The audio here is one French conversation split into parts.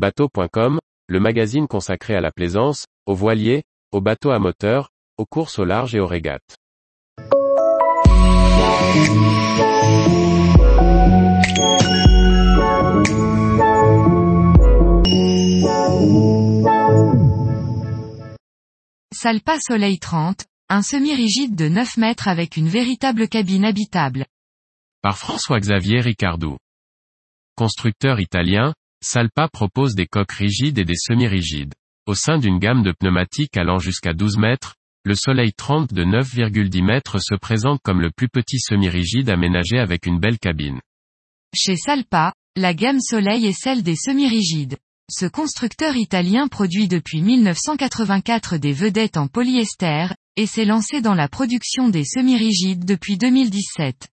Bateau.com, le magazine consacré à la plaisance, aux voiliers, aux bateaux à moteur, aux courses au large et aux régates. Salpa Soleil 30, un semi-rigide de 9 mètres avec une véritable cabine habitable. Par François-Xavier Ricardou. Constructeur italien, Salpa propose des coques rigides et des semi-rigides. Au sein d'une gamme de pneumatiques allant jusqu'à 12 mètres, le Soleil 30 de 9,10 mètres se présente comme le plus petit semi-rigide aménagé avec une belle cabine. Chez Salpa, la gamme Soleil est celle des semi-rigides. Ce constructeur italien produit depuis 1984 des vedettes en polyester, et s'est lancé dans la production des semi-rigides depuis 2017.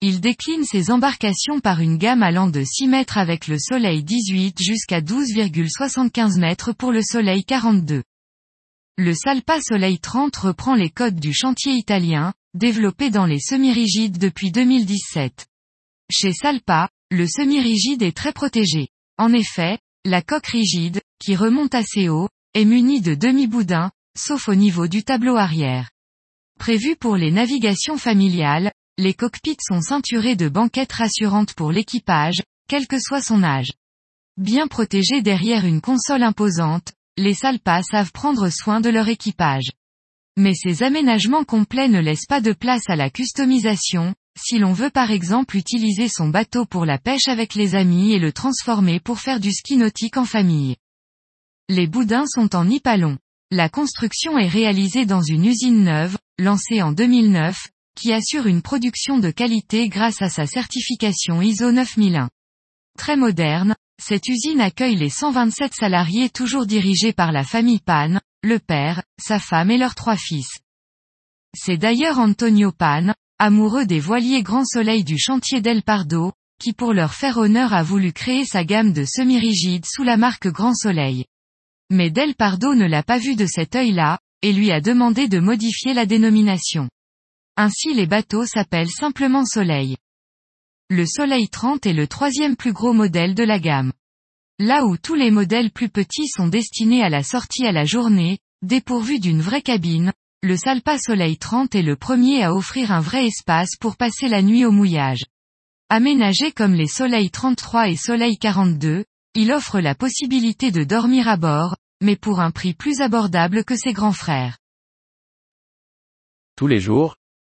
Il décline ses embarcations par une gamme allant de 6 mètres avec le Soleil 18 jusqu'à 12,75 mètres pour le Soleil 42. Le Salpa Soleil 30 reprend les codes du chantier italien, développé dans les semi-rigides depuis 2017. Chez Salpa, le semi-rigide est très protégé. En effet, la coque rigide, qui remonte assez haut, est munie de demi-boudins, sauf au niveau du tableau arrière. Prévu pour les navigations familiales, les cockpits sont ceinturés de banquettes rassurantes pour l'équipage, quel que soit son âge. Bien protégés derrière une console imposante, les Salpas savent prendre soin de leur équipage. Mais ces aménagements complets ne laissent pas de place à la customisation, si l'on veut par exemple utiliser son bateau pour la pêche avec les amis et le transformer pour faire du ski nautique en famille. Les boudins sont en nipalon. La construction est réalisée dans une usine neuve, lancée en 2009, qui assure une production de qualité grâce à sa certification ISO 9001. Très moderne, cette usine accueille les 127 salariés toujours dirigés par la famille Pan, le père, sa femme et leurs trois fils. C'est d'ailleurs Antonio Pan, amoureux des voiliers Grand Soleil du chantier d'El Pardo, qui pour leur faire honneur a voulu créer sa gamme de semi-rigides sous la marque Grand Soleil. Mais Del Pardo ne l'a pas vu de cet œil-là, et lui a demandé de modifier la dénomination. Ainsi les bateaux s'appellent simplement Soleil. Le Soleil 30 est le troisième plus gros modèle de la gamme. Là où tous les modèles plus petits sont destinés à la sortie à la journée, dépourvus d'une vraie cabine, le Salpa Soleil 30 est le premier à offrir un vrai espace pour passer la nuit au mouillage. Aménagé comme les Soleil 33 et Soleil 42, il offre la possibilité de dormir à bord, mais pour un prix plus abordable que ses grands frères. Tous les jours,